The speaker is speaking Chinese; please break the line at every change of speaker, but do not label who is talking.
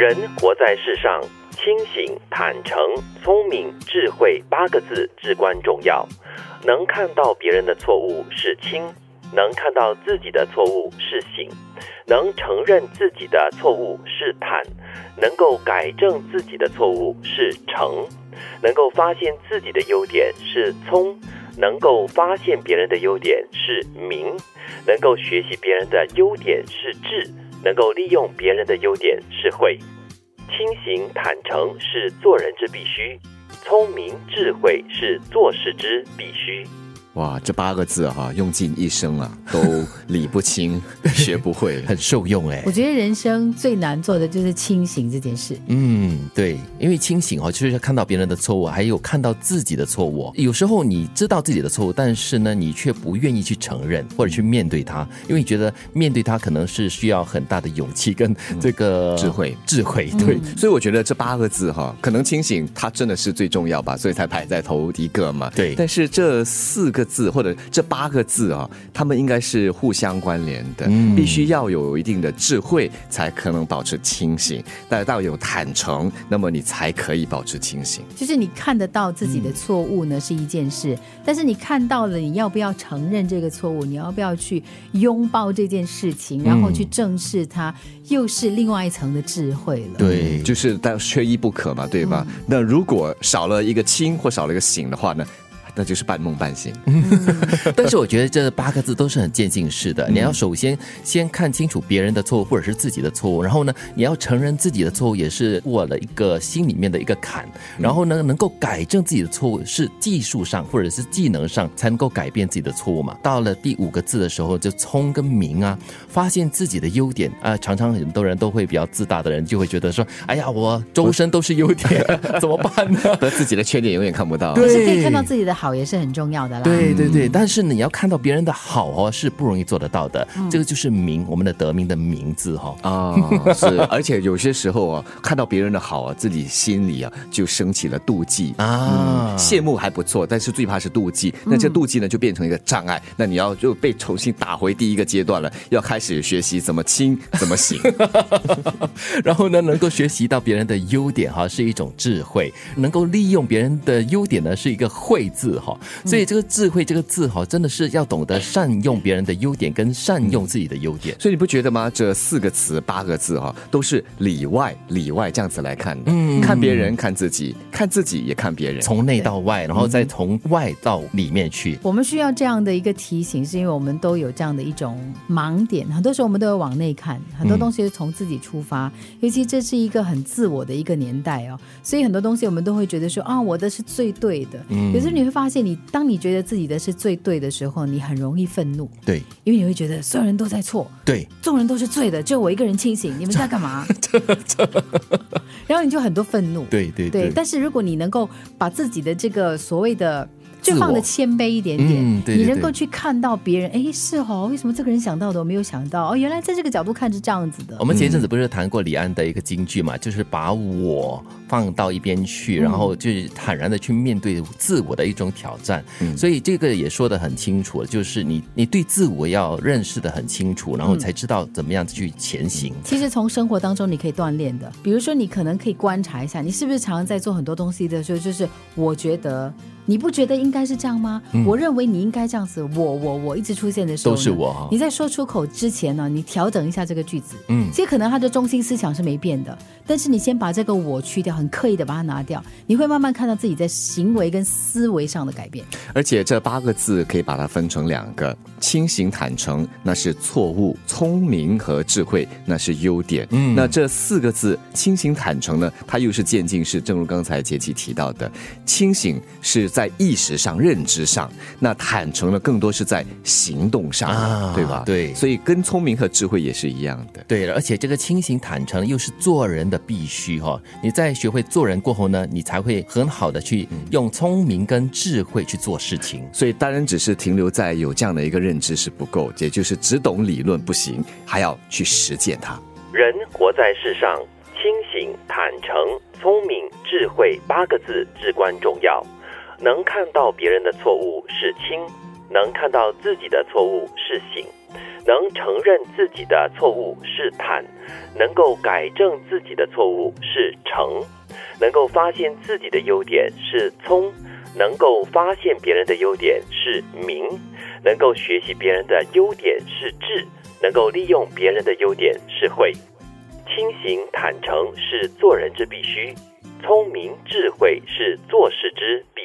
人活在世上，清醒、坦诚、聪明、智慧八个字至关重要。能看到别人的错误是清，能看到自己的错误是醒，能承认自己的错误是坦，能够改正自己的错误是诚，能够发现自己的优点是聪，能够发现别人的优点是明，能够学习别人的优点是智。能够利用别人的优点是会，清醒坦诚是做人之必须，聪明智慧是做事之必须。
哇，这八个字哈，用尽一生啊，都理不清，学不会，
很受用哎。
我觉得人生最难做的就是清醒这件事。
嗯，对，因为清醒哦，就是看到别人的错误，还有看到自己的错误。有时候你知道自己的错误，但是呢，你却不愿意去承认或者去面对它，因为你觉得面对它可能是需要很大的勇气跟这个
智慧。
智慧，对。
所以我觉得这八个字哈，可能清醒它真的是最重要吧，所以才排在头一个嘛。
对。
但是这四个。字或者这八个字啊，他们应该是互相关联的，必须要有一定的智慧，才可能保持清醒；但到有坦诚，那么你才可以保持清醒。
就是你看得到自己的错误呢，是一件事；但是你看到了，你要不要承认这个错误？你要不要去拥抱这件事情，然后去正视它，又是另外一层的智慧了。
对，就是但缺一不可嘛，对吧？那如果少了一个清或少了一个醒的话呢？那就是半梦半醒，
但是我觉得这八个字都是很渐进式的。你要首先先看清楚别人的错误或者是自己的错误，然后呢，你要承认自己的错误也是过了一个心里面的一个坎，然后呢，能够改正自己的错误是技术上或者是技能上才能够改变自己的错误嘛。到了第五个字的时候，就聪跟明啊，发现自己的优点啊，常常很多人都会比较自大的人就会觉得说，哎呀，我周身都是优点，怎么办呢？
自己的缺点永远看不到，
对是可以看到自己的。好也是很重要的啦。
对对对，但是你要看到别人的好哦，是不容易做得到的。这个就是名，我们的得名的名字哈
啊，是。而且有些时候啊，看到别人的好啊，自己心里啊就升起了妒忌啊。羡慕还不错，但是最怕是妒忌。那这妒忌呢，就变成一个障碍。那你要就被重新打回第一个阶段了，要开始学习怎么亲，怎么行。
然后呢，能够学习到别人的优点哈，是一种智慧；能够利用别人的优点呢，是一个慧字。字哈，所以这个智慧这个字哈，真的是要懂得善用别人的优点，跟善用自己的优点。
所以你不觉得吗？这四个词八个字哈，都是里外里外这样子来看的。嗯，看别人，看自己，看自己也看别人，
从内到外，然后再从外到里面去。
我们需要这样的一个提醒，是因为我们都有这样的一种盲点。很多时候我们都有往内看，很多东西是从自己出发。尤其这是一个很自我的一个年代哦，所以很多东西我们都会觉得说啊，我的是最对的。嗯，有时候你会。发现你，当你觉得自己的是最对的时候，你很容易愤怒。
对，
因为你会觉得所有人都在错，
对，
众人都是对的，就我一个人清醒，你们在 干嘛？然后你就很多愤怒。
对对对。
但是如果你能够把自己的这个所谓的。就放的谦卑一点点，你能够去看到别人，哎，是哦，为什么这个人想到的我没有想到？哦，原来在这个角度看是这样子的。
我们前一阵子不是谈过李安的一个京剧嘛，就是把我放到一边去，然后就是坦然的去面对自我的一种挑战。所以这个也说的很清楚了，就是你你对自我要认识的很清楚，然后才知道怎么样子去前行。
其实从生活当中你可以锻炼的，比如说你可能可以观察一下，你是不是常常在做很多东西的时候，就是我觉得。你不觉得应该是这样吗？我认为你应该这样子。我我我一直出现的时候，
都是我。
你在说出口之前呢，你调整一下这个句子。嗯，其实可能他的中心思想是没变的，但是你先把这个我去掉，很刻意的把它拿掉，你会慢慢看到自己在行为跟思维上的改变。
而且这八个字可以把它分成两个：清醒坦诚，那是错误；聪明和智慧，那是优点。嗯，那这四个字清醒坦诚呢，它又是渐进式。正如刚才杰奇提到的，清醒是在。在意识上、认知上，那坦诚呢，更多是在行动上，对吧？
对，
所以跟聪明和智慧也是一样的。
对，而且这个清醒坦诚又是做人的必须哈。你在学会做人过后呢，你才会很好的去用聪明跟智慧去做事情。
所以当然只是停留在有这样的一个认知是不够，也就是只懂理论不行，还要去实践它。
人活在世上，清醒、坦诚、聪明、智慧八个字至关重要。能看到别人的错误是清，能看到自己的错误是醒，能承认自己的错误是坦，能够改正自己的错误是诚，能够发现自己的优点是聪，能够发现别人的优点是明，能够学习别人的优点是智，能够利用别人的优点是慧。清醒坦诚是做人之必须，聪明智慧是做事之必